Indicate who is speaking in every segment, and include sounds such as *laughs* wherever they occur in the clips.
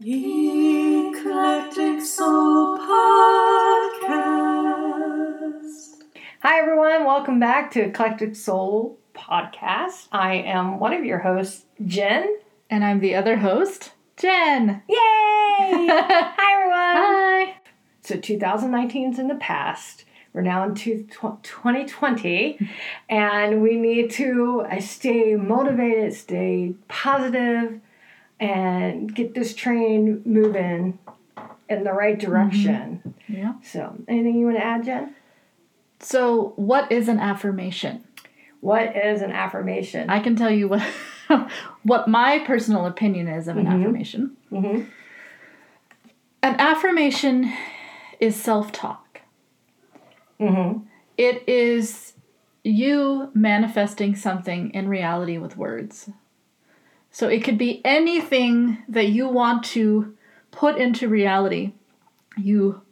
Speaker 1: Eclectic Soul Podcast.
Speaker 2: Hi, everyone. Welcome back to Eclectic Soul Podcast. I am one of your hosts, Jen.
Speaker 3: And I'm the other host, Jen.
Speaker 2: Yay! *laughs* Hi, everyone.
Speaker 3: Hi.
Speaker 2: So 2019 is in the past. We're now in 2020, and we need to uh, stay motivated, stay positive, and get this train moving in the right direction.
Speaker 3: Yeah.
Speaker 2: So, anything you want to add, Jen?
Speaker 3: So, what is an affirmation?
Speaker 2: What is an affirmation?
Speaker 3: I can tell you what *laughs* what my personal opinion is of an
Speaker 2: Mhm.
Speaker 3: affirmation.
Speaker 2: Mhm.
Speaker 3: An affirmation is self-talk.
Speaker 2: Mm-hmm.
Speaker 3: It is you manifesting something in reality with words. So it could be anything that you want to put into reality. You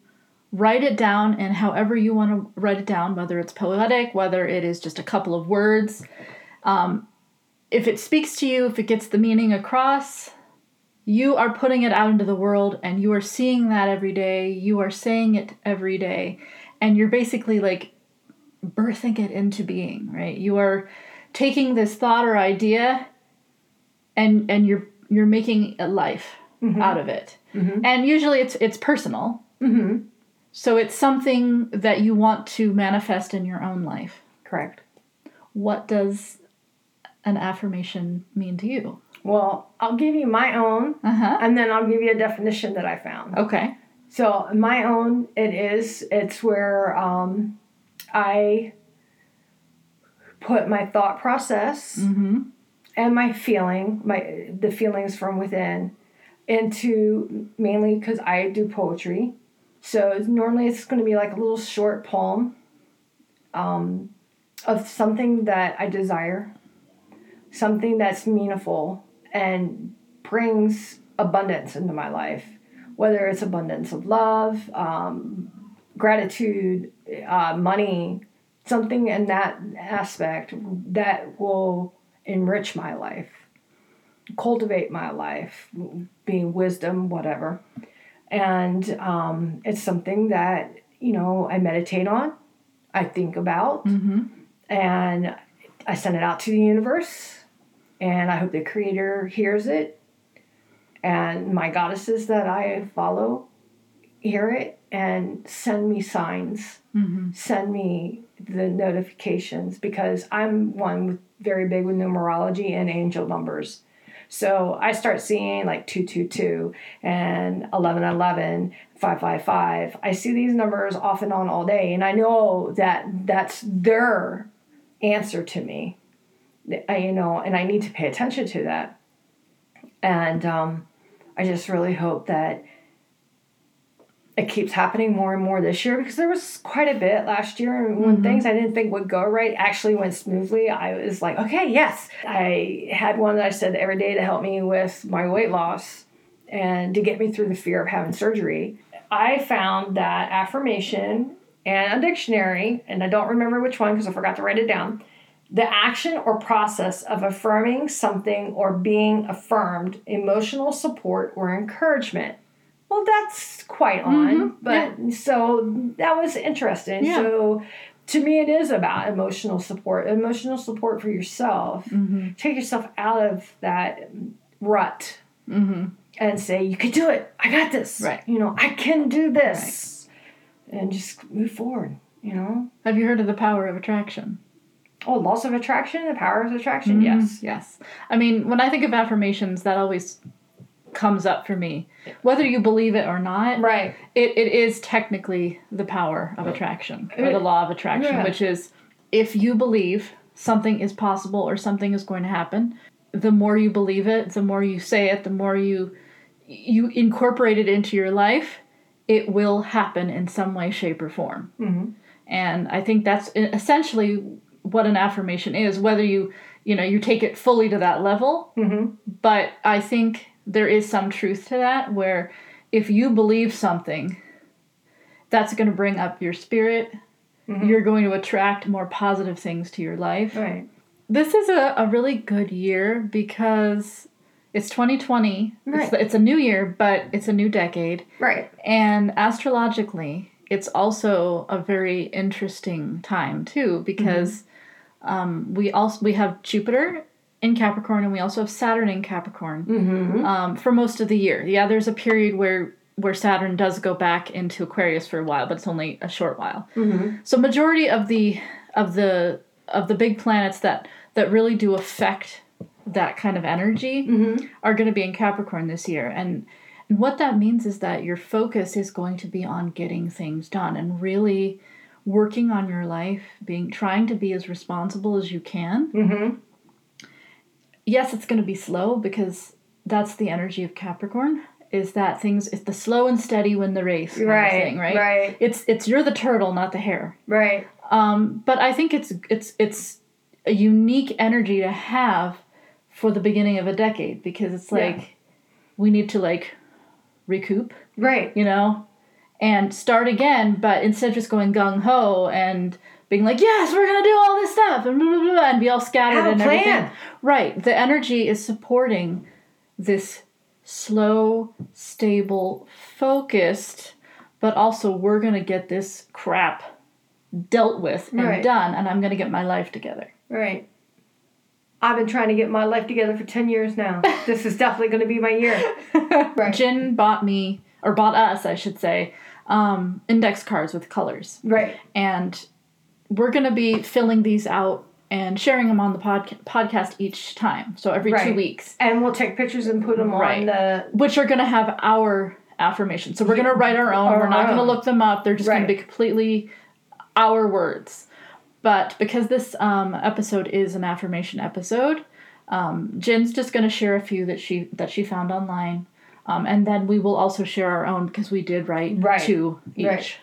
Speaker 3: write it down, and however you want to write it down, whether it's poetic, whether it is just a couple of words, um, if it speaks to you, if it gets the meaning across, you are putting it out into the world and you are seeing that every day. You are saying it every day. And you're basically like birthing it into being, right? You are taking this thought or idea and and you're you're making a life out of it.
Speaker 2: Mhm.
Speaker 3: And usually it's it's personal.
Speaker 2: Mm-hmm.
Speaker 3: So it's something that you want to manifest in your own life.
Speaker 2: Correct.
Speaker 3: What does an affirmation mean to you?
Speaker 2: Well, I'll give you my own,
Speaker 3: Uh-huh.
Speaker 2: and then I'll give you a definition that I found.
Speaker 3: Okay.
Speaker 2: So my own, it is. It's where um, I put my thought process
Speaker 3: Mhm.
Speaker 2: And my feeling, my the feelings from within, into mainly because I do poetry. So normally it's going to be like a little short poem, um, of something that I desire, something that's meaningful and brings abundance into my life, whether it's abundance of love, um, gratitude, uh, money, something in that aspect that will enrich my life, cultivate my life, being wisdom, whatever. And um, it's something that, you know, I meditate on, I think about,
Speaker 3: Mhm.
Speaker 2: and I send it out to the universe. And I hope the creator hears it. And my goddesses that I follow hear it and send me signs
Speaker 3: Mhm.
Speaker 2: send me the notifications because I'm one with very big with numerology and angel numbers. So I start seeing like 222 and 1111, 555. I see these numbers off and on all day, and I know that that's their answer to me. I, you know, and I need to pay attention to that. And um, I just really hope that it keeps happening more and more this year because there was quite a bit last year and when mm-hmm. things I didn't think would go right actually went smoothly. I was like, okay, yes. I had one that I said every day to help me with my weight loss and to get me through the fear of having surgery. I found that affirmation and a dictionary, and I don't remember which one because I forgot to write it down. The action or process of affirming something or being affirmed, emotional support or encouragement. Well, that's quite on, but so that was interesting.
Speaker 3: Yeah.
Speaker 2: So to me, it is about emotional support, emotional support for yourself.
Speaker 3: Mhm.
Speaker 2: Take yourself out of that rut
Speaker 3: Mhm.
Speaker 2: and say, You can do it. I got this.
Speaker 3: Right.
Speaker 2: You know, I can do this. And just move forward, you know?
Speaker 3: Have you heard of the power of attraction?
Speaker 2: Oh, loss of attraction, the power of attraction,
Speaker 3: Mhm.
Speaker 2: yes.
Speaker 3: Yes. I mean, when I think of affirmations, that always comes up for me. Whether you believe it or not,
Speaker 2: Right.
Speaker 3: it, it is technically the power of attraction or the law of attraction,
Speaker 2: Yeah.
Speaker 3: which is if you believe something is possible or something is going to happen, the more you believe it, the more you say it, the more you you incorporate it into your life, it will happen in some way, shape, or form.
Speaker 2: Mhm.
Speaker 3: And I think that's essentially what an affirmation is. Whether you you know you take it fully to that level,
Speaker 2: Mm-hmm.
Speaker 3: but I think there is some truth to that where if you believe something, that's going to bring up your spirit. You're going to attract more positive things to your life.
Speaker 2: Right.
Speaker 3: This is a, a really good year because It's 2020.
Speaker 2: Right.
Speaker 3: It's, it's a new year, but it's a new decade.
Speaker 2: Right.
Speaker 3: And astrologically, it's also a very interesting time too because um, we also we have Jupiter in Capricorn and we also have Saturn in Capricorn
Speaker 2: Mm-hmm.
Speaker 3: um, for most of the year. Yeah, there's a period where where Saturn does go back into Aquarius for a while, but it's only a short while.
Speaker 2: Mm-hmm.
Speaker 3: So majority of the of the of the big planets that that really do affect that kind of energy
Speaker 2: Mm-hmm.
Speaker 3: are going to be in Capricorn this year. And, and what that means is that your focus is going to be on getting things done and really working on your life, being trying to be as responsible as you can. Yes, it's going to be slow because that's the energy of Capricorn. Is that things it's the slow and steady win the race
Speaker 2: Right.
Speaker 3: thing, right?
Speaker 2: Right.
Speaker 3: It's it's you're the turtle, not the hare.
Speaker 2: Right.
Speaker 3: Um, but I think it's it's it's a unique energy to have for the beginning of a decade because it's
Speaker 2: Yeah.
Speaker 3: like we need to like recoup,
Speaker 2: Right.
Speaker 3: you know, and start again. But instead of just going gung ho and being like, yes, we're gonna do all this stuff and blah, blah, blah, and be all scattered
Speaker 2: Have
Speaker 3: and
Speaker 2: plan.
Speaker 3: everything. Right. The energy is supporting this slow, stable, focused, but also we're gonna get this crap dealt with and
Speaker 2: Right.
Speaker 3: done, and I'm gonna get my life together.
Speaker 2: Right. I've been trying to get my life together for 10 years now. *laughs* this is definitely going to be my year. *laughs* Right.
Speaker 3: Jin bought me, or bought us, I should say, um, index cards with colors.
Speaker 2: Right.
Speaker 3: And we're going to be filling these out and sharing them on the podca- podcast each time. So every two
Speaker 2: Right.
Speaker 3: weeks,
Speaker 2: And we'll take pictures and put them
Speaker 3: Right.
Speaker 2: on the.
Speaker 3: which are going to have our affirmations. So we're going to write our own.
Speaker 2: Our
Speaker 3: we're not going to look them up. They're just going to be completely our words. But because this um, episode is an affirmation episode, um, Jin's just going to share a few that she that she found online, um, and then we will also share our own because we did write
Speaker 2: Right.
Speaker 3: two each.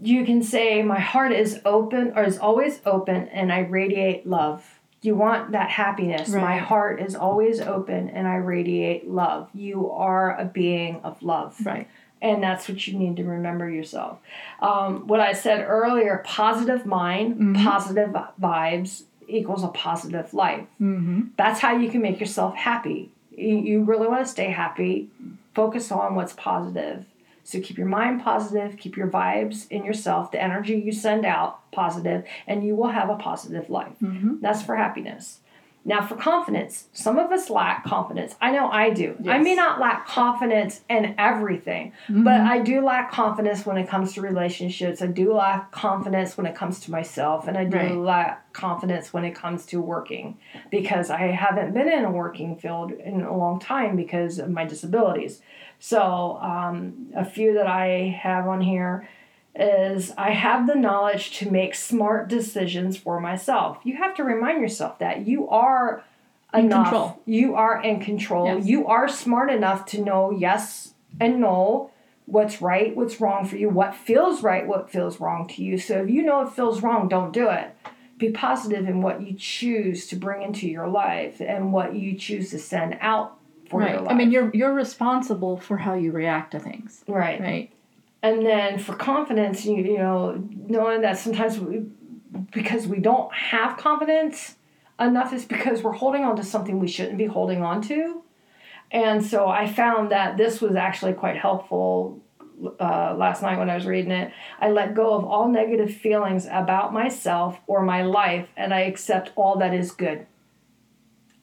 Speaker 2: Right. You can say, My heart is open or is always open and I radiate love. You want that happiness. My heart is always open and I radiate love. You are a being of love.
Speaker 3: Right.
Speaker 2: And that's what you need to remember yourself. Um, what I said earlier positive mind,
Speaker 3: Mhm.
Speaker 2: positive vibes equals a positive life.
Speaker 3: Mm-hmm.
Speaker 2: That's how you can make yourself happy. You really want to stay happy, focus on what's positive. So keep your mind positive, keep your vibes in yourself, the energy you send out positive, and you will have a positive life.
Speaker 3: Mm-hmm.
Speaker 2: That's for happiness. Now, for confidence, some of us lack confidence. I know I do. I may not lack confidence in everything, but I do lack confidence when it comes to relationships. I do lack confidence when it comes to myself, and I do
Speaker 3: Right.
Speaker 2: lack confidence when it comes to working because I haven't been in a working field in a long time because of my disabilities. So, um, a few that I have on here is I have the knowledge to make smart decisions for myself. You have to remind yourself that you are
Speaker 3: In
Speaker 2: enough.
Speaker 3: control.
Speaker 2: You are in control.
Speaker 3: Yes.
Speaker 2: You are smart enough to know yes and no, what's right, what's wrong for you, what feels right, what feels wrong to you. So if you know it feels wrong, don't do it. Be positive in what you choose to bring into your life and what you choose to send out for your
Speaker 3: Right.
Speaker 2: life.
Speaker 3: I mean, you're you're responsible for how you react to things.
Speaker 2: right.
Speaker 3: Right.
Speaker 2: And then for confidence, you, you know, knowing that sometimes we, because we don't have confidence enough is because we're holding on to something we shouldn't be holding on to. And so I found that this was actually quite helpful uh, last night when I was reading it. I let go of all negative feelings about myself or my life and I accept all that is good.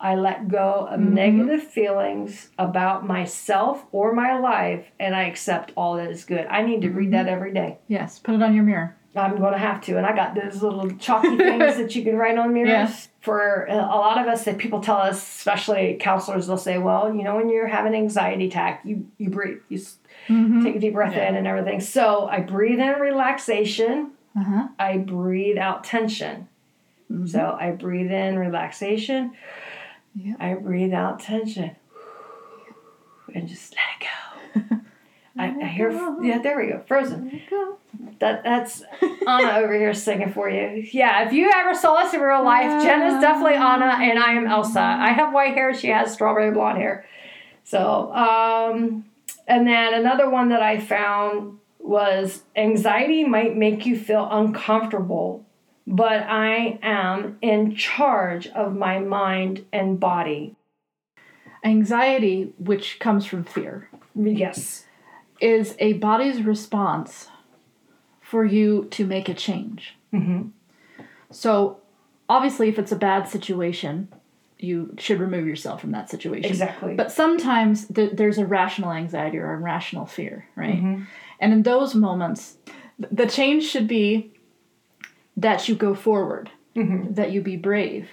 Speaker 2: I let go of
Speaker 3: Mhm.
Speaker 2: negative feelings about myself or my life and I accept all that is good. I need to read that every day.
Speaker 3: Yes. Put it on your mirror.
Speaker 2: I'm going to have to. And I got those little chalky things that you can write on *laughs* mirrors.
Speaker 3: Yeah.
Speaker 2: For a a lot of us, that people tell us, especially counselors, they'll say, well, you know, when you're having an anxiety attack, you, you breathe, you
Speaker 3: Mm-hmm.
Speaker 2: take a deep breath
Speaker 3: Yeah.
Speaker 2: in and everything. So I breathe in relaxation,
Speaker 3: Uh huh.
Speaker 2: I breathe out tension.
Speaker 3: Mm-hmm.
Speaker 2: So I breathe in relaxation,
Speaker 3: Yeah.
Speaker 2: I breathe out tension, and just let it go. *laughs* I, I hear, yeah, there we go, frozen. That that's Anna *laughs* over here singing for you. Yeah, if you ever saw us in real life, Jen is definitely Anna, and I am Elsa. I have white hair; she has strawberry blonde hair. So, um, and then another one that I found was anxiety might make you feel uncomfortable, but I am in charge of my mind and body.
Speaker 3: Anxiety, which comes from fear,
Speaker 2: Yes.
Speaker 3: is a body's response for you to make a change.
Speaker 2: Mm-hmm.
Speaker 3: So, obviously, if it's a bad situation, you should remove yourself from that situation.
Speaker 2: Exactly.
Speaker 3: But sometimes th- there's a rational anxiety or a rational fear, right?
Speaker 2: Mm-hmm.
Speaker 3: And in those moments, th- the change should be that you go forward,
Speaker 2: Mm-hmm.
Speaker 3: that you be brave.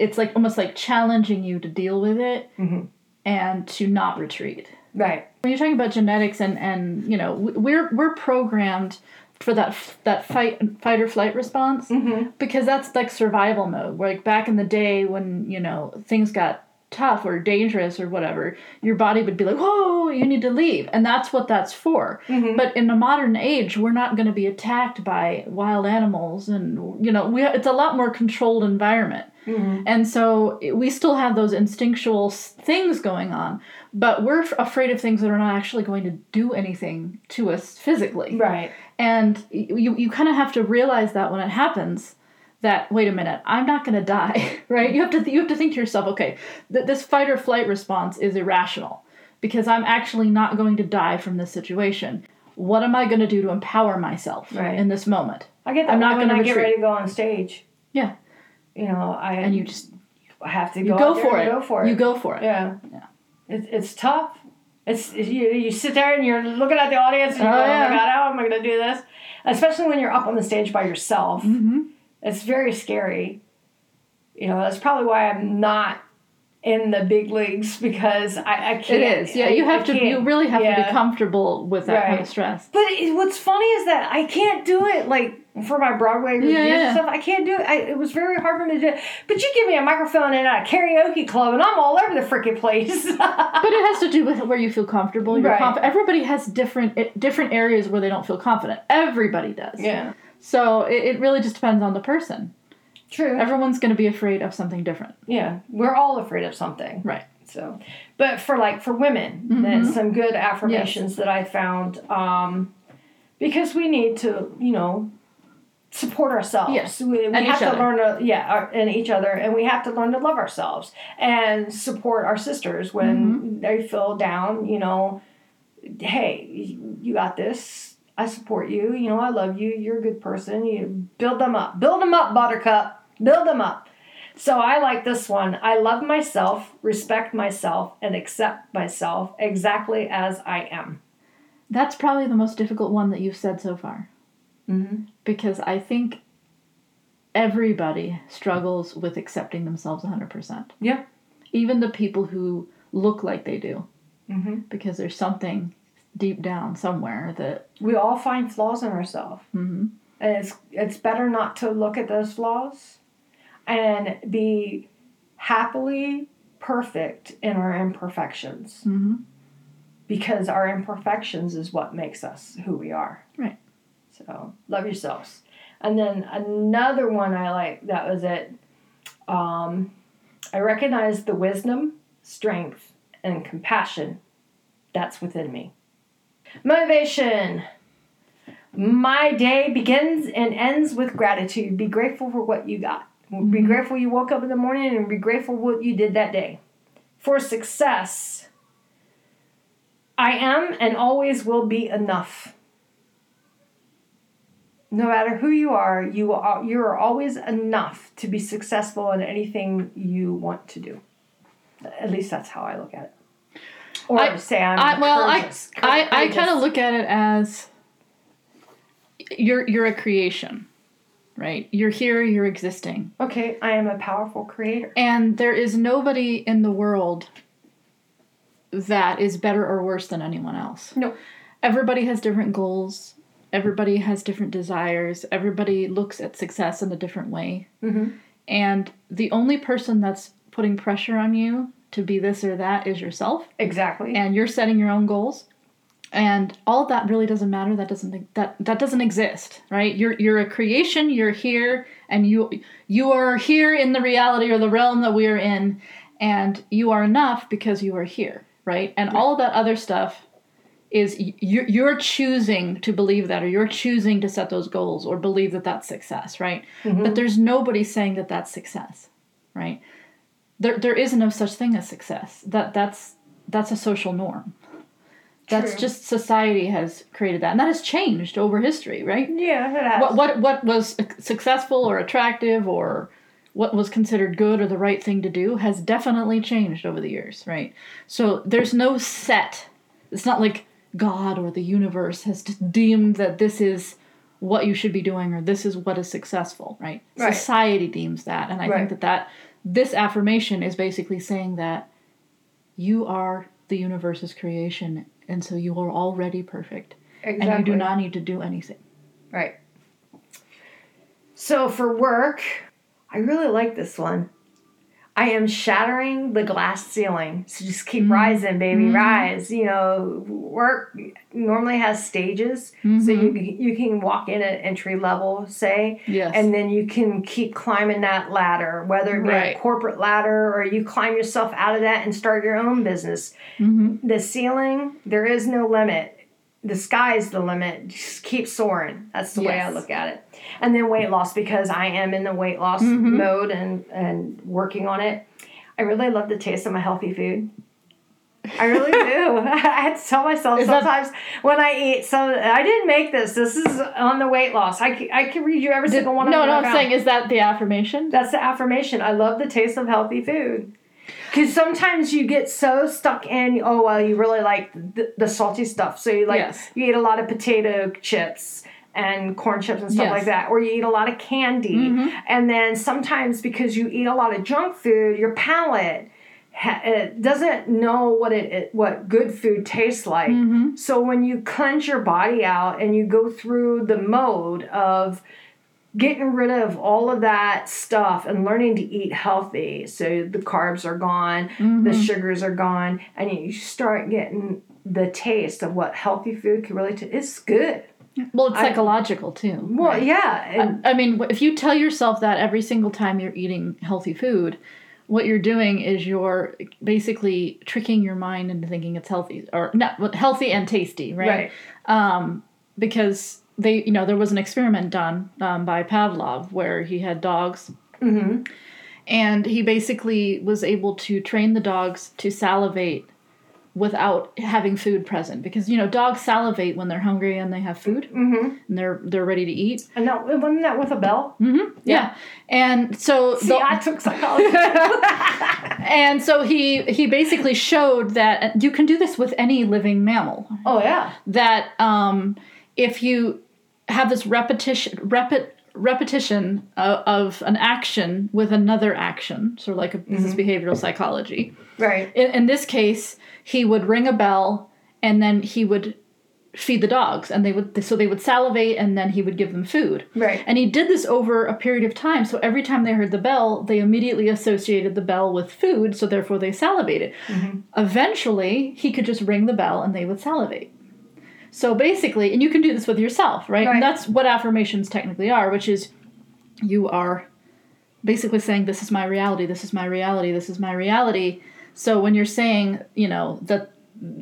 Speaker 3: It's like almost like challenging you to deal with it
Speaker 2: Mm-hmm.
Speaker 3: and to not retreat.
Speaker 2: Right.
Speaker 3: When you're talking about genetics and and you know we're we're programmed for that that fight fight or flight response
Speaker 2: Mm-hmm.
Speaker 3: because that's like survival mode. Where like back in the day when you know things got tough or dangerous or whatever, your body would be like, "Whoa, you need to leave," and that's what that's for. Mm-hmm. But in the modern age, we're not going to be attacked by wild animals, and you know, we it's a lot more controlled environment. Mm-hmm. And so we still have those instinctual things going on, but we're f- afraid of things that are not actually going to do anything to us physically
Speaker 2: Right.
Speaker 3: and you you kind of have to realize that when it happens that wait a minute i'm not going to die *laughs* right you have to th- you have to think to yourself okay th- this fight or flight response is irrational because i'm actually not going to die from this situation what am i going to do to empower myself
Speaker 2: Right.
Speaker 3: in this moment
Speaker 2: I get that
Speaker 3: I'm not gonna
Speaker 2: I get ready to go on stage.
Speaker 3: yeah
Speaker 2: You know, I
Speaker 3: and you just
Speaker 2: have to
Speaker 3: you
Speaker 2: go,
Speaker 3: go,
Speaker 2: out there
Speaker 3: for it.
Speaker 2: Go for it.
Speaker 3: you go for it
Speaker 2: Yeah.
Speaker 3: Yeah.
Speaker 2: It's it's tough. It's you, you sit there and you're looking at the audience and you're
Speaker 3: Oh,
Speaker 2: going,
Speaker 3: yeah.
Speaker 2: oh my god, how am I going to do this? Especially when you're up on the stage by yourself.
Speaker 3: mm-hmm.
Speaker 2: It's very scary. You know, that's probably why I'm not in the big leagues because I, I
Speaker 3: it
Speaker 2: can't.
Speaker 3: is yeah
Speaker 2: I-
Speaker 3: you
Speaker 2: I
Speaker 3: have to you really have to be comfortable with that kind of stress
Speaker 2: But it, what's funny is that I can't do it like for my Broadway reviews
Speaker 3: Yeah, yeah.
Speaker 2: and stuff. I can't do it. I, it was very hard for me to do. But you give me a microphone and a karaoke club, and I'm all over the freaking place. *laughs*
Speaker 3: but it has to do with where you feel comfortable. You're
Speaker 2: Right.
Speaker 3: conf- everybody has different eh, different areas where they don't feel confident. Everybody does.
Speaker 2: yeah,
Speaker 3: So it, it really just depends on the person.
Speaker 2: true.
Speaker 3: Everyone's going to be afraid of something different.
Speaker 2: yeah, we're all afraid of something.
Speaker 3: Right.
Speaker 2: So, but for like for women,
Speaker 3: Mhm.
Speaker 2: then some good affirmations that I found, um, because we need to, you know, support ourselves.
Speaker 3: Yes,
Speaker 2: we, we
Speaker 3: and
Speaker 2: have to
Speaker 3: other.
Speaker 2: learn to yeah, our, and each other, and we have to learn to love ourselves and support our sisters when
Speaker 3: Mm-hmm.
Speaker 2: they feel down. You know, hey, you got this. I support you. You know, I love you. You're a good person. You build them up. Build them up, Buttercup. Build them up. So I like this one. I love myself, respect myself, and accept myself exactly as I am.
Speaker 3: That's probably the most difficult one that you've said so far
Speaker 2: Mm-hmm.
Speaker 3: because I think everybody struggles with accepting themselves 100%.
Speaker 2: Yeah.
Speaker 3: Even the people who look like they do
Speaker 2: Mm-hmm.
Speaker 3: because there's something deep down somewhere that
Speaker 2: We all find flaws in ourselves,
Speaker 3: mhm,
Speaker 2: and it's it's better not to look at those flaws, and be happily perfect in our imperfections,
Speaker 3: mhm.
Speaker 2: because our imperfections is what makes us who we are.
Speaker 3: Right.
Speaker 2: So love yourselves, and then another one I like that was it. Um, I recognize the wisdom, strength, and compassion that's within me. Motivation. My day begins and ends with gratitude. Be grateful for what you got. Be
Speaker 3: Mhm.
Speaker 2: grateful you woke up in the morning and be grateful what you did that day. For success, I am and always will be enough. No matter who you are, you are you are always enough to be successful in anything you want to do. At least that's how I look at it. Or
Speaker 3: I-
Speaker 2: say I'm
Speaker 3: I, well, I,
Speaker 2: courageous-
Speaker 3: I, I kind of look at it as you're you're a creation, right? You're here, you're existing,
Speaker 2: Okay, I am a powerful creator.
Speaker 3: and there is nobody in the world that is better or worse than anyone else.
Speaker 2: No.
Speaker 3: Everybody has different goals. Everybody has different desires. Everybody looks at success in a different way.
Speaker 2: Mm-hmm.
Speaker 3: And the only person that's putting pressure on you to be this or that is yourself.
Speaker 2: Exactly.
Speaker 3: and you're setting your own goals. And all of that really doesn't matter. That doesn't that that doesn't exist right? You're you're a creation. You're here. And you you are here in the reality or the realm that we are in. And you are enough because you are here right? And all of that other stuff is you're, you're choosing to believe that or you're choosing to set those goals or believe that that's success right?
Speaker 2: Mhm.
Speaker 3: but there's nobody saying that that's success right there there is no such thing as success. That that's that's a social norm. That's
Speaker 2: True.
Speaker 3: just society has created that, and that has changed over history, right?
Speaker 2: Yeah.
Speaker 3: What what what was successful or attractive or what was considered good or the right thing to do has definitely changed over the years, right? So there's no set. It's not like God or the universe has deemed that this is what you should be doing or this is what is successful, right?
Speaker 2: Right.
Speaker 3: Society deems that, and I
Speaker 2: Right.
Speaker 3: think that that this affirmation is basically saying that you are the universe's creation, and so you are already perfect,
Speaker 2: exactly.
Speaker 3: and you do not need to do anything.
Speaker 2: Right. So for work, I really like this one. I am shattering the glass ceiling. So just keep
Speaker 3: Mm-hmm.
Speaker 2: rising, baby, rise. You know, work normally has stages, so
Speaker 3: Mm-hmm.
Speaker 2: you you can walk in at entry level, say,
Speaker 3: Yes.
Speaker 2: and then you can keep climbing that ladder, whether it be
Speaker 3: Right.
Speaker 2: a corporate ladder or you climb yourself out of that and start your own business.
Speaker 3: Mm-hmm.
Speaker 2: The ceiling, there is no limit. The sky's the limit. Just keep soaring. That's the way I look at it. And then weight loss because I am in the weight loss
Speaker 3: Mm-hmm.
Speaker 2: mode and and working on it. I really love the taste of my healthy food. I really *laughs* do. *laughs* I had to tell myself
Speaker 3: Is that-
Speaker 2: sometimes when I eat. So I didn't make this. This is on the weight loss. I can, I can read you every single one of
Speaker 3: no, no, I'm saying is that the affirmation?
Speaker 2: That's the affirmation. I love the taste of healthy food. Because sometimes you get so stuck in, oh, well, you really like the, the salty stuff. So you like,
Speaker 3: Yes.
Speaker 2: you eat a lot of potato chips and corn chips and stuff
Speaker 3: Yes.
Speaker 2: like that. Or you eat a lot of candy.
Speaker 3: Mhm.
Speaker 2: And then sometimes because you eat a lot of junk food, your palate ha- it doesn't know what it, it what good food tastes like.
Speaker 3: Mm-hmm.
Speaker 2: So when you cleanse your body out and you go through the mode of getting rid of all of that stuff and learning to eat healthy, so the carbs are gone, the sugars are gone, and you start getting the taste of what healthy food can really taste. It's good.
Speaker 3: Well, it's
Speaker 2: I-
Speaker 3: psychological too.
Speaker 2: Well,
Speaker 3: right?
Speaker 2: yeah, and
Speaker 3: I mean, if you tell yourself that every single time you're eating healthy food, what you're doing is you're basically tricking your mind into thinking it's healthy or not healthy and tasty, right?
Speaker 2: right,
Speaker 3: Um, because they, you know, there was an experiment done um, by Pavlov where he had dogs.
Speaker 2: Hmm
Speaker 3: and he basically was able to train the dogs to salivate without having food present. Because you know dogs salivate when they're hungry and they have food.
Speaker 2: Hmm
Speaker 3: and they're they're ready to eat.
Speaker 2: And that wasn't that with a bell.
Speaker 3: mm-hmm. yeah. and so
Speaker 2: See,
Speaker 3: the-
Speaker 2: I took psychology. *laughs*
Speaker 3: and so he he basically showed that you can do this with any living mammal.
Speaker 2: Oh yeah,
Speaker 3: that um, if you have this repetition repet, repetition of, of an action with another action. Sort of like a, this is mm-hmm. behavioral psychology.
Speaker 2: Right.
Speaker 3: in, in this case he would ring a bell and then he would feed the dogs and they would so they would salivate and then he would give them food.
Speaker 2: Right.
Speaker 3: and he did this over a period of time. So every time they heard the bell they immediately associated the bell with food. So therefore they salivated. Mm-hmm. Eventually he could just ring the bell and they would salivate so basically and you can do this with yourself right,
Speaker 2: Right.
Speaker 3: and that's what affirmations technically are which is you are basically saying this is my reality this is my reality this is my reality. So when you're saying you know that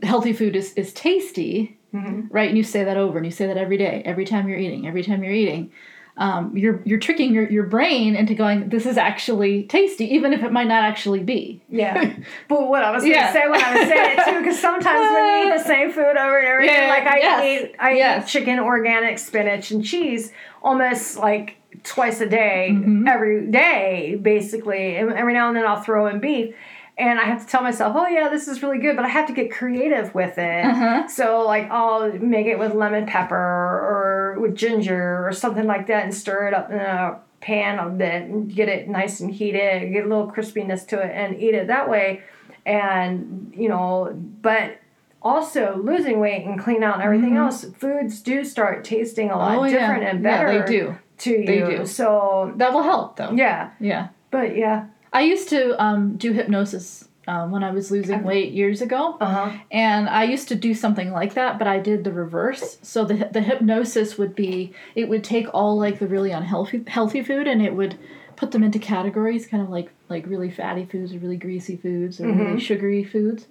Speaker 3: healthy food is, is tasty mm-hmm. right? And you say that over and you say that every day every time you're eating every time you're eating um, you're you're tricking your, your brain into going this is actually tasty even if it might not actually be
Speaker 2: Yeah, *laughs* but what I was gonna say when I was saying it too, because *laughs* sometimes when you eat the same food over and over again,
Speaker 3: Yeah,
Speaker 2: like I
Speaker 3: yes,
Speaker 2: eat, I
Speaker 3: yes.
Speaker 2: eat chicken, organic, spinach, and cheese almost like twice a day,
Speaker 3: Mm-hmm.
Speaker 2: every day, basically. And every now and then I'll throw in beef. And I have to tell myself, oh yeah, this is really good, but I have to get creative with it.
Speaker 3: Uh-huh.
Speaker 2: So like I'll make it with lemon pepper or with ginger or something like that, and stir it up in a pan a bit and get it nice and heated, get a little crispiness to it, and eat it that way. And you know, but also losing weight and clean out everything else, foods do start tasting a lot
Speaker 3: Mm-hmm. Oh, yeah.
Speaker 2: different and
Speaker 3: Yeah,
Speaker 2: better
Speaker 3: they do.
Speaker 2: to you.
Speaker 3: They do.
Speaker 2: So
Speaker 3: that will help though
Speaker 2: yeah,
Speaker 3: yeah
Speaker 2: but yeah,
Speaker 3: i used to um, do hypnosis um, when i was losing weight years ago
Speaker 2: uh huh,
Speaker 3: And I used to do something like that, but I did the reverse. So the the hypnosis would be it would take all like the really unhealthy healthy food and it would put them into categories, kind of like like really fatty foods or really greasy foods or really sugary foods,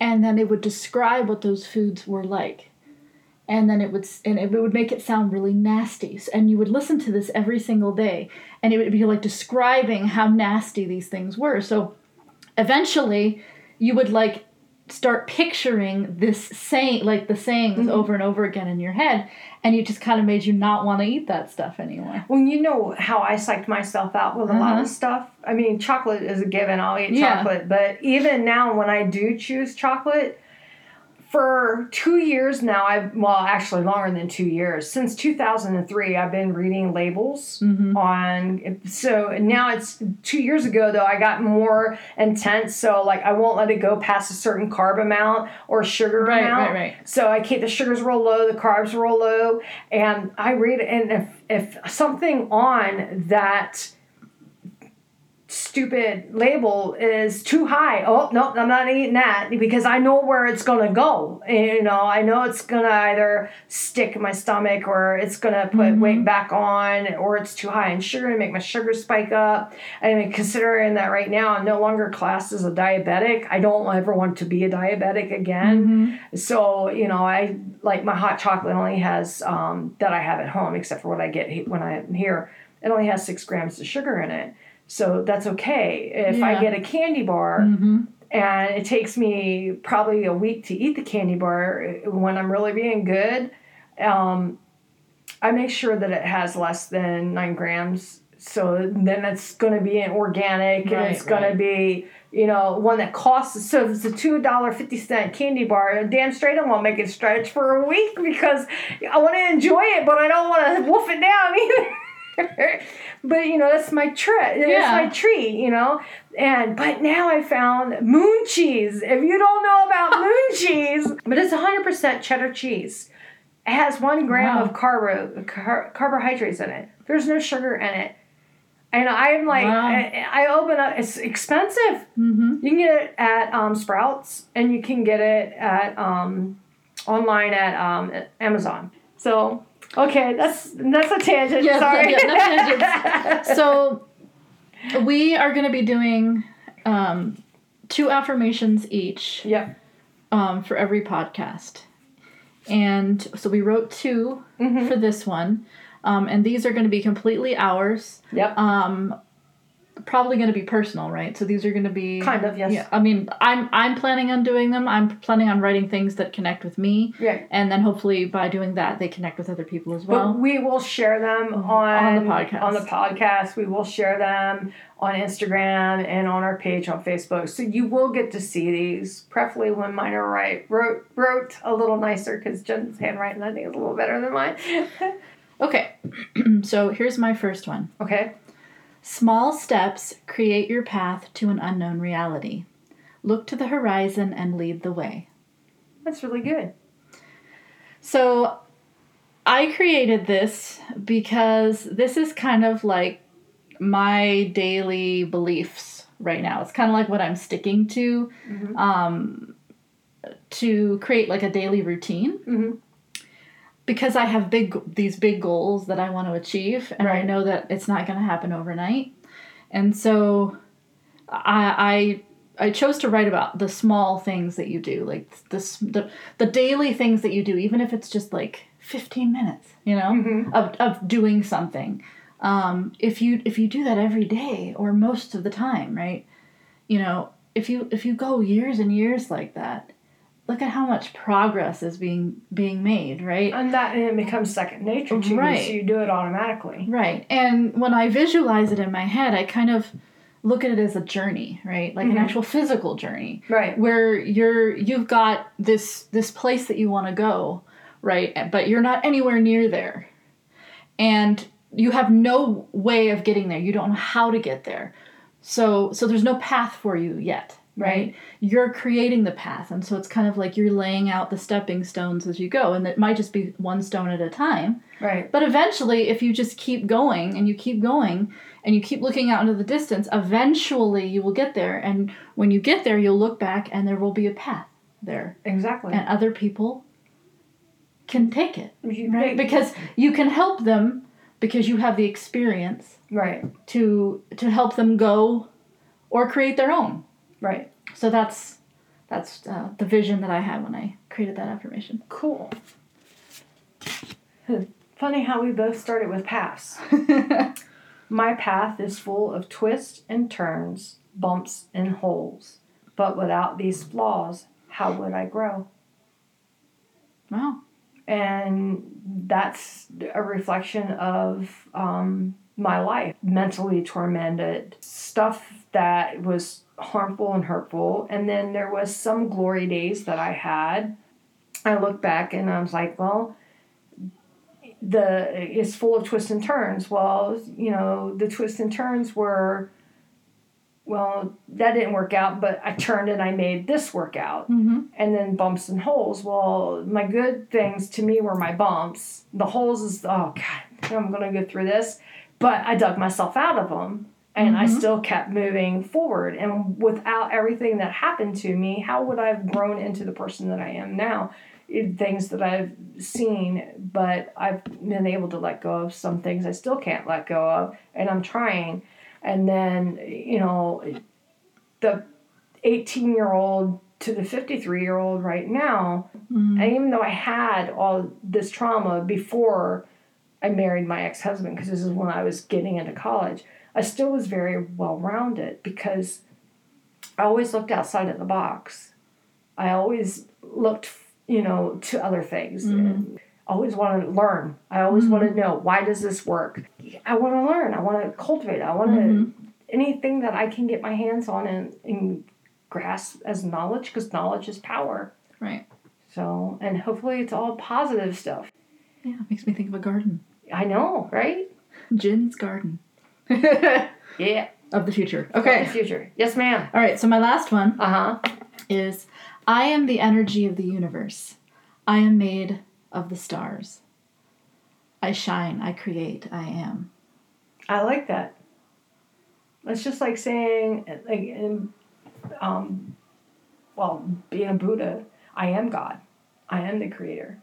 Speaker 3: and then it would describe what those foods were like. And then it would and it would make it sound really nasty. And you would listen to this every single day, and it would be like describing how nasty these things were. So eventually you would like start picturing this saying like the sayings
Speaker 2: Mhm.
Speaker 3: over and over again in your head and it just kind of made you not want to eat that stuff anymore
Speaker 2: Well, you know how I psyched myself out with a lot
Speaker 3: Uh-huh.
Speaker 2: of stuff. I mean, chocolate is a given. I'll eat
Speaker 3: Yeah.
Speaker 2: chocolate, but even now, when I do choose chocolate, for two years now, I've well, actually longer than two years. Since two thousand and three, I've been reading labels
Speaker 3: Mhm.
Speaker 2: on. So now it's two years ago though. I got more intense. So like, I won't let it go past a certain carb amount or sugar
Speaker 3: Right,
Speaker 2: amount.
Speaker 3: right, right.
Speaker 2: So I keep the sugars real low, the carbs real low, and I read and if if something on that stupid label is too high, oh nope, I'm not eating that because I know where it's gonna go. You know, I know it's gonna either stick in my stomach or it's gonna put
Speaker 3: Mhm.
Speaker 2: weight back on or it's too high in sugar and make my sugar spike up. I mean, considering that right now I'm no longer classed as a diabetic, I don't ever want to be a diabetic again.
Speaker 3: Mhm.
Speaker 2: So you know, I like my hot chocolate only has um, that I have at home, except for what I get when I'm here. It only has six grams of sugar in it, so that's okay. If I get a candy bar
Speaker 3: Mhm.
Speaker 2: and it takes me probably a week to eat the candy bar when I'm really being good, um, I make sure that it has less than nine grams. So then it's going to be an organic and
Speaker 3: Right,
Speaker 2: it's going to be, you know, one that costs. So if it's a two dollar fifty cent candy bar, damn straight I won't make it stretch for a week because I want to enjoy it, but I don't want to *laughs* wolf it down either. *laughs* but you know that's my treat. That's
Speaker 3: Yeah.
Speaker 2: my treat. You know, and but now I found moon cheese. If you don't know about *laughs* moon cheese, but it's hundred percent cheddar cheese. It has one gram
Speaker 3: Wow.
Speaker 2: of carbo car, carbohydrates in it. There's no sugar in it. And I'm like,
Speaker 3: Wow.
Speaker 2: I, I open up. It's expensive.
Speaker 3: Mhm.
Speaker 2: You can get it at um, Sprouts, and you can get it at um, online at um, at Amazon. So okay, that's that's a tangent.
Speaker 3: Yeah,
Speaker 2: Sorry.
Speaker 3: yeah, *laughs* so we are going to be doing um, two affirmations each
Speaker 2: yep.
Speaker 3: um, for every podcast and so we wrote 2
Speaker 2: Mhm.
Speaker 3: for this one um, and these are going to be completely ours
Speaker 2: Yep.
Speaker 3: um, probably going to be personal right so these are going to be
Speaker 2: Kind of, yes.
Speaker 3: yeah i mean i'm i'm planning on doing them i'm planning on writing things that connect with me
Speaker 2: Yeah.
Speaker 3: and then hopefully by doing that they connect with other people as well
Speaker 2: But we will share them mm-hmm. on,
Speaker 3: On the podcast.
Speaker 2: On the podcast, we will share them on Instagram and on our page on Facebook. So you will get to see these. Preferably when mine are right, wrote wrote a little nicer because Jen's handwriting I think is a little better than mine. *laughs*
Speaker 3: okay *clears throat* so here's my first one
Speaker 2: okay.
Speaker 3: Small steps create your path to an unknown reality. Look to the horizon and lead the way.
Speaker 2: That's really good.
Speaker 3: So, I created this because this is kind of like my daily beliefs right now. It's kind of like what I'm sticking to
Speaker 2: Mhm.
Speaker 3: um, to create like a daily routine
Speaker 2: hmm
Speaker 3: because I have big these big goals that I want to achieve, and I know that it's not going to happen overnight. And so, I I I chose to write about the small things that you do, like the the the daily things that you do, even if it's just like fifteen minutes, you know,
Speaker 2: Mhm.
Speaker 3: of of doing something. Um, if you if you do that every day or most of the time, right? You know, if you if you go years and years like that, look at how much progress is being being made, right?
Speaker 2: And that and it becomes second nature to
Speaker 3: Right.
Speaker 2: you, so you do it automatically.
Speaker 3: Right. And when I visualize it in my head, I kind of look at it as a journey, right? Like
Speaker 2: Mhm.
Speaker 3: an actual physical journey
Speaker 2: Right.
Speaker 3: where you're you've got this this place that you want to go, right? But you're not anywhere near there. And you have no way of getting there. You don't know how to get there. So so there's no path for you yet, right? You're creating the path. And so it's kind of like you're laying out the stepping stones as you go and it might just be one stone at a time.
Speaker 2: Right.
Speaker 3: But eventually, if you just keep going and you keep going and you keep looking out into the distance, eventually you will get there. And when you get there, you'll look back and there will be a path there.
Speaker 2: Exactly.
Speaker 3: And other people can take it,
Speaker 2: You-
Speaker 3: right? Because you can help them because you have the experience
Speaker 2: right.
Speaker 3: to to help them go or create their own.
Speaker 2: Right.
Speaker 3: So that's that's uh, the vision that I had when I created that affirmation.
Speaker 2: Cool. Funny how we both started with paths. *laughs* My path is full of twists and turns, bumps and holes. But without these flaws, how would I grow?
Speaker 3: Wow.
Speaker 2: And that's a reflection of um, my life. Mentally tormented, stuff that was harmful and hurtful. And then there was some glory days that I had. I look back and I was like, well, the it's full of twists and turns. Well, you know, the twists and turns were well, that didn't work out, but I turned and I made this work out.
Speaker 3: Mm-hmm.
Speaker 2: And then bumps and holes. Well, my good things to me were my bumps. The holes is, oh God, I'm going to go through this. But I dug myself out of them and I
Speaker 3: Mhm.
Speaker 2: still kept moving forward. And without everything that happened to me, how would I have grown into the person that I am now? It- Things that I've seen, but I've been able to let go of some things I still can't let go of, and I'm trying. And then, you know, the 18 year old to the 53 year old right now,
Speaker 3: Mm-hmm.
Speaker 2: and even though I had all this trauma before I married my ex husband, because this is when I was getting into college, I still was very well rounded because I always looked outside of the box. I always looked, you know, to other things.
Speaker 3: Mhm.
Speaker 2: I always wanted to learn. I always
Speaker 3: Mhm.
Speaker 2: wanted to know why does this work. I want to learn. I want to cultivate. I want to
Speaker 3: Mhm.
Speaker 2: anything that I can get my hands on and, and grasp as knowledge because knowledge is power.
Speaker 3: Right.
Speaker 2: So, and hopefully it's all positive stuff.
Speaker 3: Yeah, makes me think of a garden.
Speaker 2: I know, right?
Speaker 3: Jin's garden. *laughs*
Speaker 2: Yeah.
Speaker 3: of the future. Okay.
Speaker 2: Of The
Speaker 3: Okay.
Speaker 2: future. Yes, ma'am.
Speaker 3: All right, so my last one
Speaker 2: Uh huh.
Speaker 3: is I am the energy of the universe. I am made of the stars. I shine, I create, I am.
Speaker 2: I like that. It's just like saying, like, in, um, well, being a Buddha, I am God. I am the creator.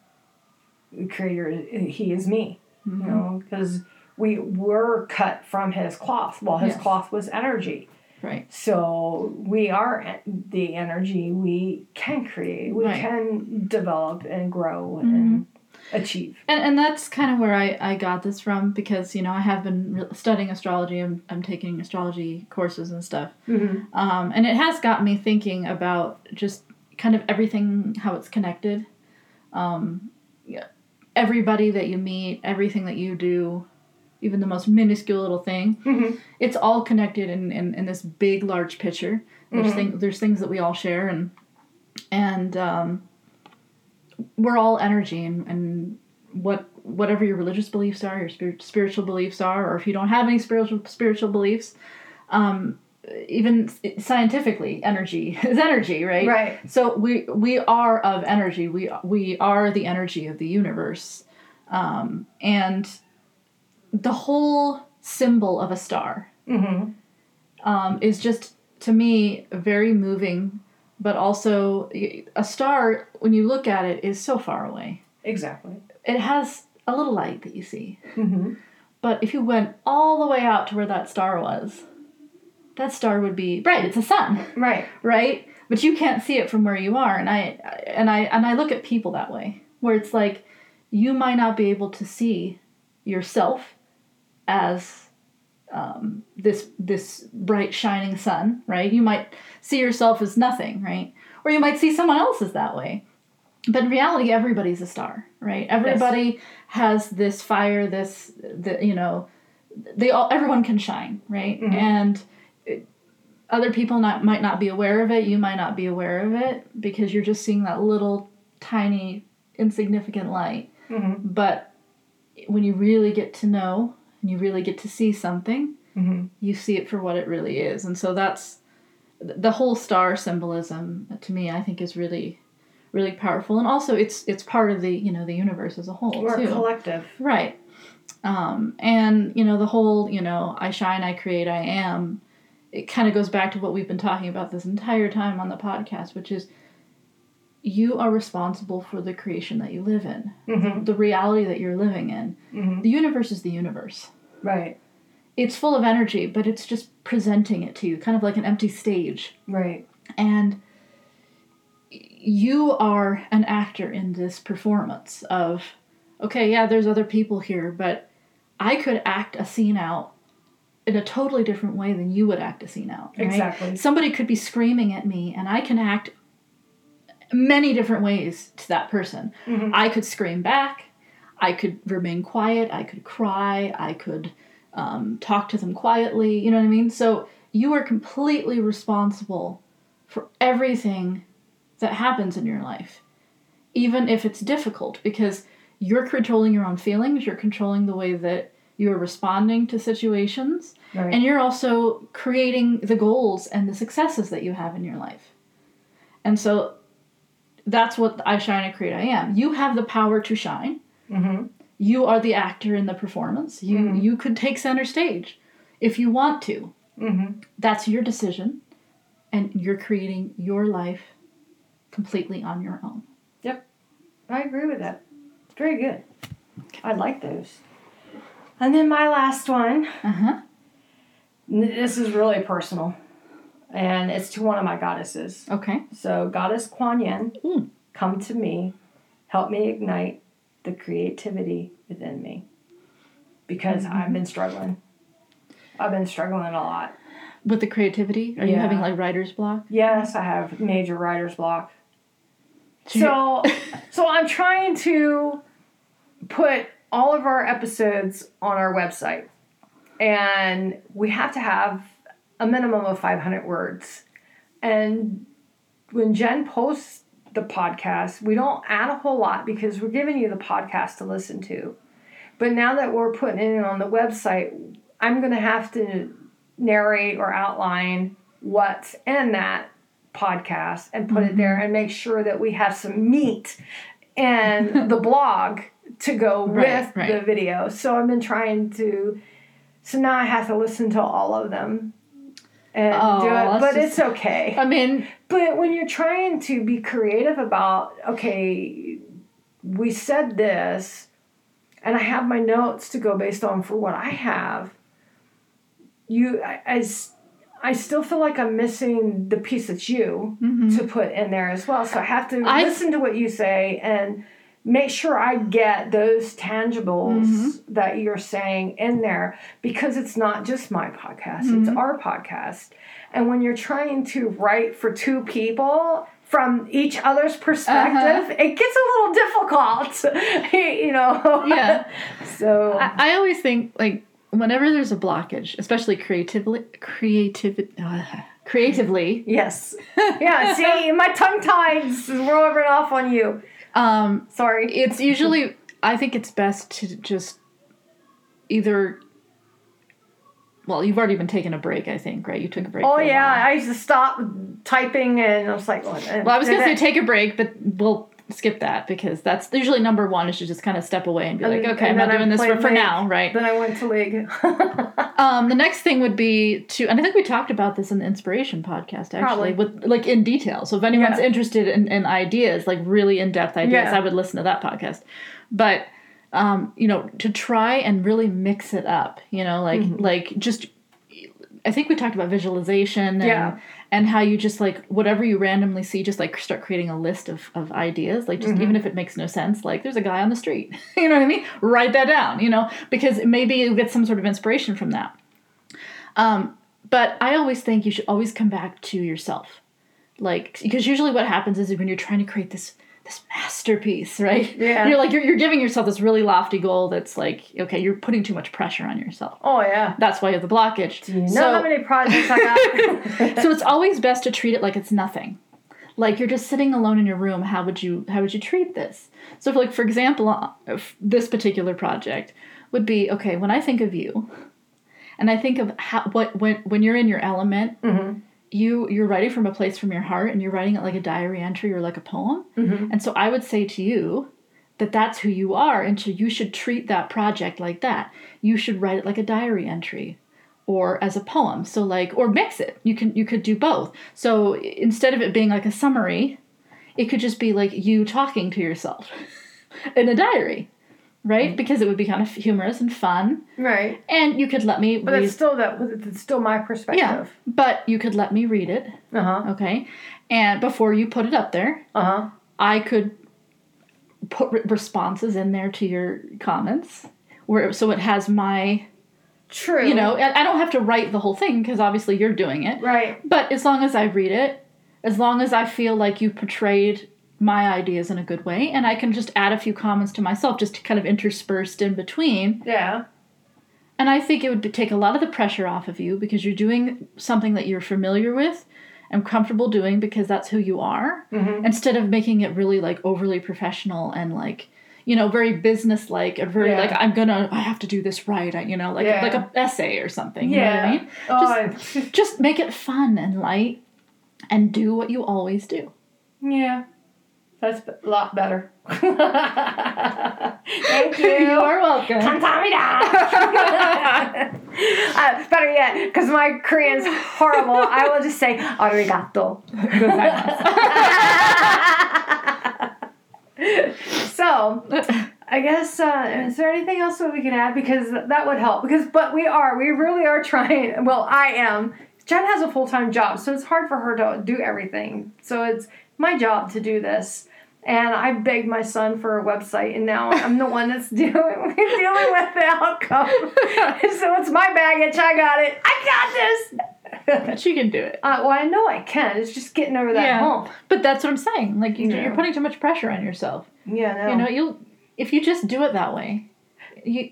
Speaker 2: Creator, He is me.
Speaker 3: Mhm.
Speaker 2: You know, because we were cut from His cloth. Well, His
Speaker 3: Yes.
Speaker 2: cloth was energy.
Speaker 3: Right.
Speaker 2: So we are the energy we can create, we
Speaker 3: Right.
Speaker 2: can develop and grow and achieve.
Speaker 3: And, and that's kind of where I, I got this from because, you know, I have been studying astrology. I'm, I'm taking astrology courses and stuff.
Speaker 2: Mm-hmm.
Speaker 3: Um, and it has got me thinking about just kind of everything, how it's connected. Um, everybody that you meet, everything that you do, even the most minuscule little thing,
Speaker 2: Mm-hmm.
Speaker 3: it's all connected in, in, in this big, large picture. There's,
Speaker 2: Mhm.
Speaker 3: thing, there's things that we all share, and and um, we're all energy, and, and what whatever your religious beliefs are, your spirit, spiritual beliefs are, or if you don't have any spiritual spiritual beliefs, um, even scientifically, energy *laughs* is energy, right?
Speaker 2: Right.
Speaker 3: So we we are of energy. We we are the energy of the universe, um, and the whole symbol of a star
Speaker 2: Mm-hmm.
Speaker 3: um, is just to me very moving, but also a star when you look at it is so far away.
Speaker 2: Exactly.
Speaker 3: It has a little light that you see,
Speaker 2: Mm-hmm.
Speaker 3: but if you went all the way out to where that star was, that star would be bright. It's a sun.
Speaker 2: Right.
Speaker 3: right but you can't see it from where you are and i and i and i look at people that way where it's like you might not be able to see yourself as um, this this bright shining sun right you might see yourself as nothing right or you might see someone else as that way but in reality everybody's a star right everybody has this fire this the, you know they all everyone can shine right
Speaker 2: Mhm.
Speaker 3: and other people not might not be aware of it you might not be aware of it because you're just seeing that little tiny insignificant light
Speaker 2: Mm-hmm.
Speaker 3: but when you really get to know and you really get to see something
Speaker 2: Mm-hmm.
Speaker 3: you see it for what it really is and so that's the whole star symbolism to me i think is really really powerful and also it's it's part of the you know the universe as a whole
Speaker 2: We're
Speaker 3: too
Speaker 2: collective.
Speaker 3: Right. Um, and, you know, the whole, you know, I shine, I create, I am, it kind of goes back to what we've been talking about this entire time on the podcast, which is you are responsible for the creation that you live in,
Speaker 2: Mm-hmm.
Speaker 3: the reality that you're living in.
Speaker 2: Mm-hmm.
Speaker 3: The universe is the universe.
Speaker 2: Right.
Speaker 3: It's full of energy, but it's just presenting it to you, kind of like an empty stage.
Speaker 2: Right.
Speaker 3: And you are an actor in this performance of okay yeah there's other people here but i could act a scene out in a totally different way than you would act a scene out. right?
Speaker 2: Exactly.
Speaker 3: Somebody could be screaming at me, and I can act many different ways to that person.
Speaker 2: Mhm.
Speaker 3: I could scream back. I could remain quiet. I could cry. I could um, talk to them quietly. You know what I mean? So you are completely responsible for everything that happens in your life, even if it's difficult, because you're controlling your own feelings. You're controlling the way that you're responding to situations,
Speaker 2: Right.
Speaker 3: and you're also creating the goals and the successes that you have in your life. And so that's what I shine, and create, I am. You have the power to shine.
Speaker 2: mm-hmm.
Speaker 3: You are the actor in the performance. You
Speaker 2: Mhm.
Speaker 3: you could take center stage if you want to.
Speaker 2: Mm-hmm.
Speaker 3: That's your decision, and you're creating your life completely on your own. Yep.
Speaker 2: I agree with that. Very good. I like those. And then my last one.
Speaker 3: Uh huh.
Speaker 2: This is really personal, and it's to one of my goddesses.
Speaker 3: Okay.
Speaker 2: So, Goddess Kuan Yin,
Speaker 3: Mm.
Speaker 2: come to me, help me ignite the creativity within me, because I've been struggling. I've been struggling a lot.
Speaker 3: With the creativity, are you having like writer's block?
Speaker 2: Yes, I have major writer's block.
Speaker 3: So, *laughs*
Speaker 2: so I'm trying to put all of our episodes on our website, and we have to have a minimum of 500 words. And when Jen posts the podcast, we don't add a whole lot because we're giving you the podcast to listen to. But now that we're putting it on the website, I'm going to have to narrate or outline what's in that podcast and put it mm-hmm. there and make sure that we have some meat and the *laughs* blog to go
Speaker 3: Right,
Speaker 2: with
Speaker 3: right.
Speaker 2: the video. So I've been trying to. So now I have to listen to all of them and
Speaker 3: Oh,
Speaker 2: do it, but
Speaker 3: just-
Speaker 2: it's okay.
Speaker 3: I mean,
Speaker 2: But when you're trying to be creative about, okay, we said this, and I have my notes to go based on for what I have, you, as I still feel like I'm missing the piece that's you
Speaker 3: mhm.
Speaker 2: to put in there as well. So I have to
Speaker 3: I-
Speaker 2: listen to what you say and make sure I get those tangibles
Speaker 3: Mhm.
Speaker 2: that you're saying in there because it's not just my podcast, it's
Speaker 3: Mhm.
Speaker 2: our podcast. And when you're trying to write for two people from each other's perspective, it gets a little difficult, *laughs* you know.
Speaker 3: Yeah. *laughs*
Speaker 2: So
Speaker 3: I, I always think like whenever there's a blockage, especially creatively, creative, uh, *sighs* creatively,
Speaker 2: yes, yeah. See, my tongue tied's rubbing off on you.
Speaker 3: Um,
Speaker 2: Sorry.
Speaker 3: it's usually I think it's best to just either. Well, you've already been taking a break. I think, right? You took a break.
Speaker 2: Oh
Speaker 3: for a
Speaker 2: yeah,
Speaker 3: while.
Speaker 2: I used to stop typing and I was like, what?
Speaker 3: Well, I was gonna say take a break, but we'll skip that because that's usually number one is to just kind of step away and be like, okay, I'm not doing this for, for now, right?
Speaker 2: Then I went to league. *laughs*
Speaker 3: Um, the next thing would be to, and I think we talked about this in the inspiration podcast actually,
Speaker 2: Probably.
Speaker 3: with like in detail. So if anyone's
Speaker 2: Yeah.
Speaker 3: interested in, in ideas, like really in depth ideas,
Speaker 2: Yeah.
Speaker 3: I would listen to that podcast. But um, you know, to try and really mix it up, you know, like
Speaker 2: Mm-hmm.
Speaker 3: like just, I think we talked about visualization and
Speaker 2: Yeah.
Speaker 3: And how you just like whatever you randomly see, just like start creating a list of of ideas, like just
Speaker 2: Mm-hmm.
Speaker 3: even if it makes no sense, like there's a guy on the street, *laughs* you know what I mean? Write that down, you know, because maybe you get some sort of inspiration from that. Um, but I always think you should always come back to yourself. Like because usually what happens is when you're trying to create this this masterpiece, right?
Speaker 2: Yeah.
Speaker 3: You're like you're, you're giving yourself this really lofty goal that's like, okay, you're putting too much pressure on yourself.
Speaker 2: oh yeah.
Speaker 3: That's why you have the blockage.
Speaker 2: Do You know
Speaker 3: so,
Speaker 2: how many projects I got? *laughs*
Speaker 3: so it's always best to treat it like it's nothing. Like you're just sitting alone in your room. How would you how would you treat this? So, if, like for example, uh, this particular project would be okay. When I think of you, and I think of how what when when you're in your element,
Speaker 2: Mhm.
Speaker 3: You you're writing from a place from your heart, and you're writing it like a diary entry or like a poem.
Speaker 2: Mhm.
Speaker 3: And so I would say to you that that's who you are, and so you should treat that project like that. You should write it like a diary entry or as a poem so like or mix it you can you could do both so instead of it being like a summary it could just be like you talking to yourself *laughs* in a diary right because it would be kind of humorous and fun
Speaker 2: right.
Speaker 3: and you could let me
Speaker 2: But
Speaker 3: read
Speaker 2: it's still that. It's still my perspective.
Speaker 3: yeah but you could let me read it
Speaker 2: Uh huh.
Speaker 3: okay and before you put it up there
Speaker 2: Uh huh.
Speaker 3: I could put re- responses in there to your comments, where so it has my
Speaker 2: True.
Speaker 3: You know, I I don't have to write the whole thing because obviously you're doing it.
Speaker 2: Right.
Speaker 3: But as long as I read it, as long as I feel like you portrayed my ideas in a good way, and I can just add a few comments to myself, just kind of interspersed in between.
Speaker 2: Yeah.
Speaker 3: And I think it would take a lot of the pressure off of you because you're doing something that you're familiar with and comfortable doing because that's who you are, mm-hmm. instead of making it really like overly professional and like. You know, very business-like, and very
Speaker 2: Yeah.
Speaker 3: like I'm gonna, I have to do this right. I- You know, like
Speaker 2: Yeah.
Speaker 3: like a essay or something. You know what I mean?
Speaker 2: Oh, *laughs*
Speaker 3: just make it fun and light and do what you always do.
Speaker 2: yeah. That's a lot better. *laughs* Thank *laughs* you.
Speaker 3: You are welcome. *laughs*
Speaker 2: uh, better yet, because my Korean's horrible, I will just say arigato. so, I guess uh, is there anything else that we can add because that would help because but we are we really are trying. Well, I am. Jen has a full time job, so it's hard for her to do everything. So it's my job to do this. And I begged my son for a website, and now I'm the one that's *laughs* doing dealing with the outcome. *laughs* so it's my baggage. I got it. I got this.
Speaker 3: But you can do it.
Speaker 2: Uh, well, I know I can. It's just getting over that
Speaker 3: Yeah.
Speaker 2: hump.
Speaker 3: But that's what I'm saying. Like you,
Speaker 2: Yeah.
Speaker 3: you're putting too much pressure on yourself.
Speaker 2: Yeah, no.
Speaker 3: You know, you'll if you just do it that way, you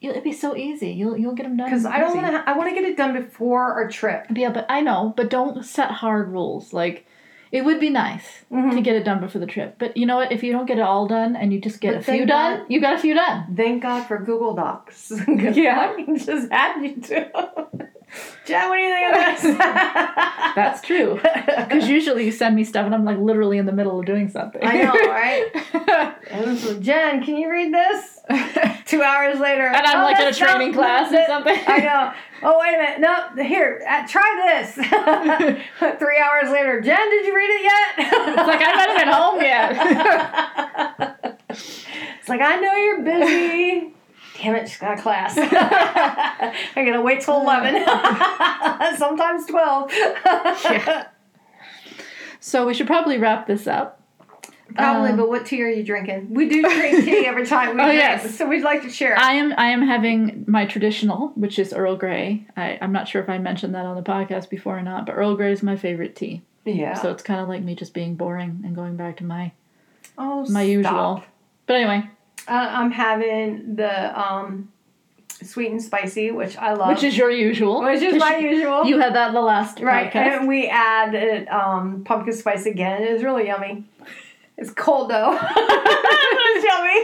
Speaker 3: you'll, it'd be so easy. You'll you'll get them done.
Speaker 2: because I don't want to. I want to get it done before our trip.
Speaker 3: Yeah, but I know. But don't set hard rules. Like it would be nice
Speaker 2: Mm-hmm.
Speaker 3: to get it done before the trip. But you know what? If you don't get it all done and you just get
Speaker 2: But
Speaker 3: a few done,
Speaker 2: God-
Speaker 3: you got a few done.
Speaker 2: Thank God for Google Docs. *laughs*
Speaker 3: Yeah.
Speaker 2: Just add you to. Jen, what do you think of this? *laughs*
Speaker 3: That's true. Because usually you send me stuff and I'm like literally in the middle of doing something.
Speaker 2: I know, right? *laughs* So, Jen, can you read this? Two hours later,
Speaker 3: And I'm
Speaker 2: "Oh,
Speaker 3: like in a training class or something.
Speaker 2: I know. Oh wait a minute. No, here, uh, try this. *laughs* Three hours later, Jen, did you read it yet?
Speaker 3: It's like I'm not even home yet. *laughs*
Speaker 2: It's like I know you're busy. Damn it, she's got a class. *laughs* I gotta wait till eleven. Sometimes twelve.
Speaker 3: so we should probably wrap this up.
Speaker 2: Probably,
Speaker 3: Um,
Speaker 2: but what tea are you drinking? We do drink *laughs* tea every time we
Speaker 3: Oh,
Speaker 2: drink,
Speaker 3: yes.
Speaker 2: so we'd like to share.
Speaker 3: I am I am having my traditional, which is Earl Grey. I, I'm not sure if I mentioned that on the podcast before or not, but Earl Grey is my favorite tea.
Speaker 2: yeah.
Speaker 3: So it's kind of like me just being boring and going back to my
Speaker 2: oh,
Speaker 3: my
Speaker 2: stop.
Speaker 3: usual. But anyway,
Speaker 2: Uh, I'm having the um, sweet and spicy, which I love.
Speaker 3: which is your usual.
Speaker 2: which is my *laughs* usual.
Speaker 3: You had that in the last
Speaker 2: right,
Speaker 3: podcast.
Speaker 2: and we add um, pumpkin spice again. It is really yummy. It's cold though. *laughs*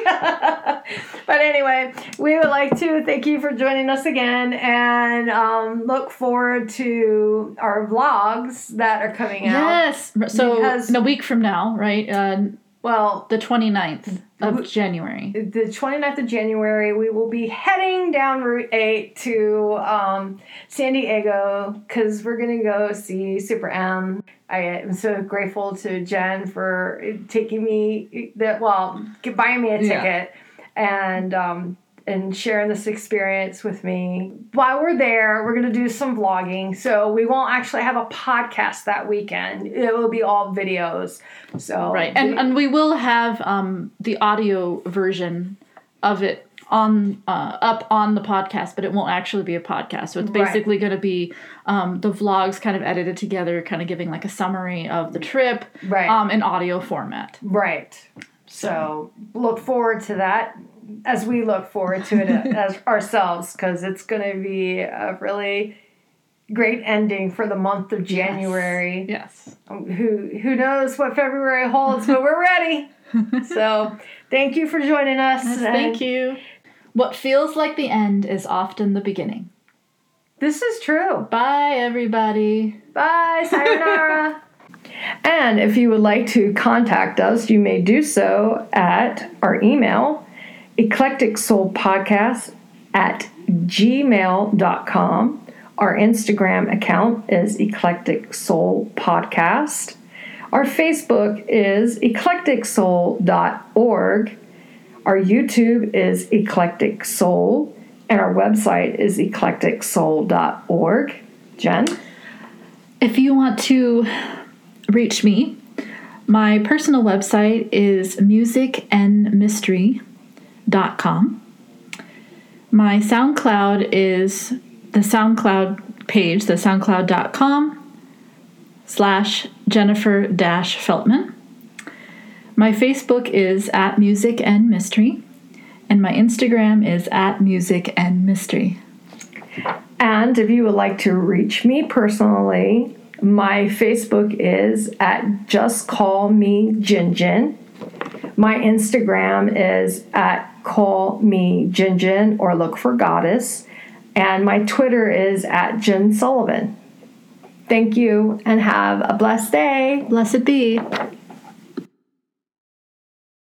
Speaker 2: *laughs* but anyway, we would like to thank you for joining us again and um, look forward to our vlogs that are coming out.
Speaker 3: Yes. So in a week from now, right? Uh,
Speaker 2: Well,
Speaker 3: the 29th of
Speaker 2: W-
Speaker 3: January.
Speaker 2: the 29th of January, we will be heading down Route 8 to um, San Diego because we're going to go see Super M. I am so grateful to Jen for taking me, that well, buying me a
Speaker 3: Yeah.
Speaker 2: ticket and um, and sharing this experience with me. While we're there, we're going to do some vlogging. So we won't actually have a podcast that weekend. It will be all videos. So
Speaker 3: Right. And
Speaker 2: we-
Speaker 3: and we will have um, the audio version of it on uh, up on the podcast, but it won't actually be a podcast. So it's
Speaker 2: Right.
Speaker 3: basically going to be um, the vlogs kind of edited together, kind of giving like a summary of the trip
Speaker 2: Right.
Speaker 3: um, in audio format.
Speaker 2: Right. So look forward to that as we look forward to it *laughs* as ourselves because it's going to be a really great ending for the month of January.
Speaker 3: Yes.
Speaker 2: Who who knows what February holds, but we're ready. *laughs* so thank you for joining us.
Speaker 3: Yes, thank you. What feels like the end is often the beginning.
Speaker 2: This is true.
Speaker 3: Bye, everybody.
Speaker 2: Bye, sayonara. *laughs* and if you would like to contact us, you may do so at our email, eclectic soul podcast at gmail.com. Our Instagram account is eclectic soul podcast. Our Facebook is eclecticsoul.org. Our YouTube is Eclectic Soul, and our website is eclecticsoul.org. Jen?
Speaker 3: If you want to reach me, my personal website is musicandmystery.com. My SoundCloud is the SoundCloud page, the soundcloud.com slash Jennifer dash Feltman. My Facebook is at Music and Mystery, and my Instagram is at Music and Mystery.
Speaker 2: And if you would like to reach me personally, my Facebook is at Just Call Me Jin Jin. My Instagram is at Call Me Jin Jin or look for Goddess. And my Twitter is at Jin Sullivan. Thank you and have a blessed day.
Speaker 3: Blessed be.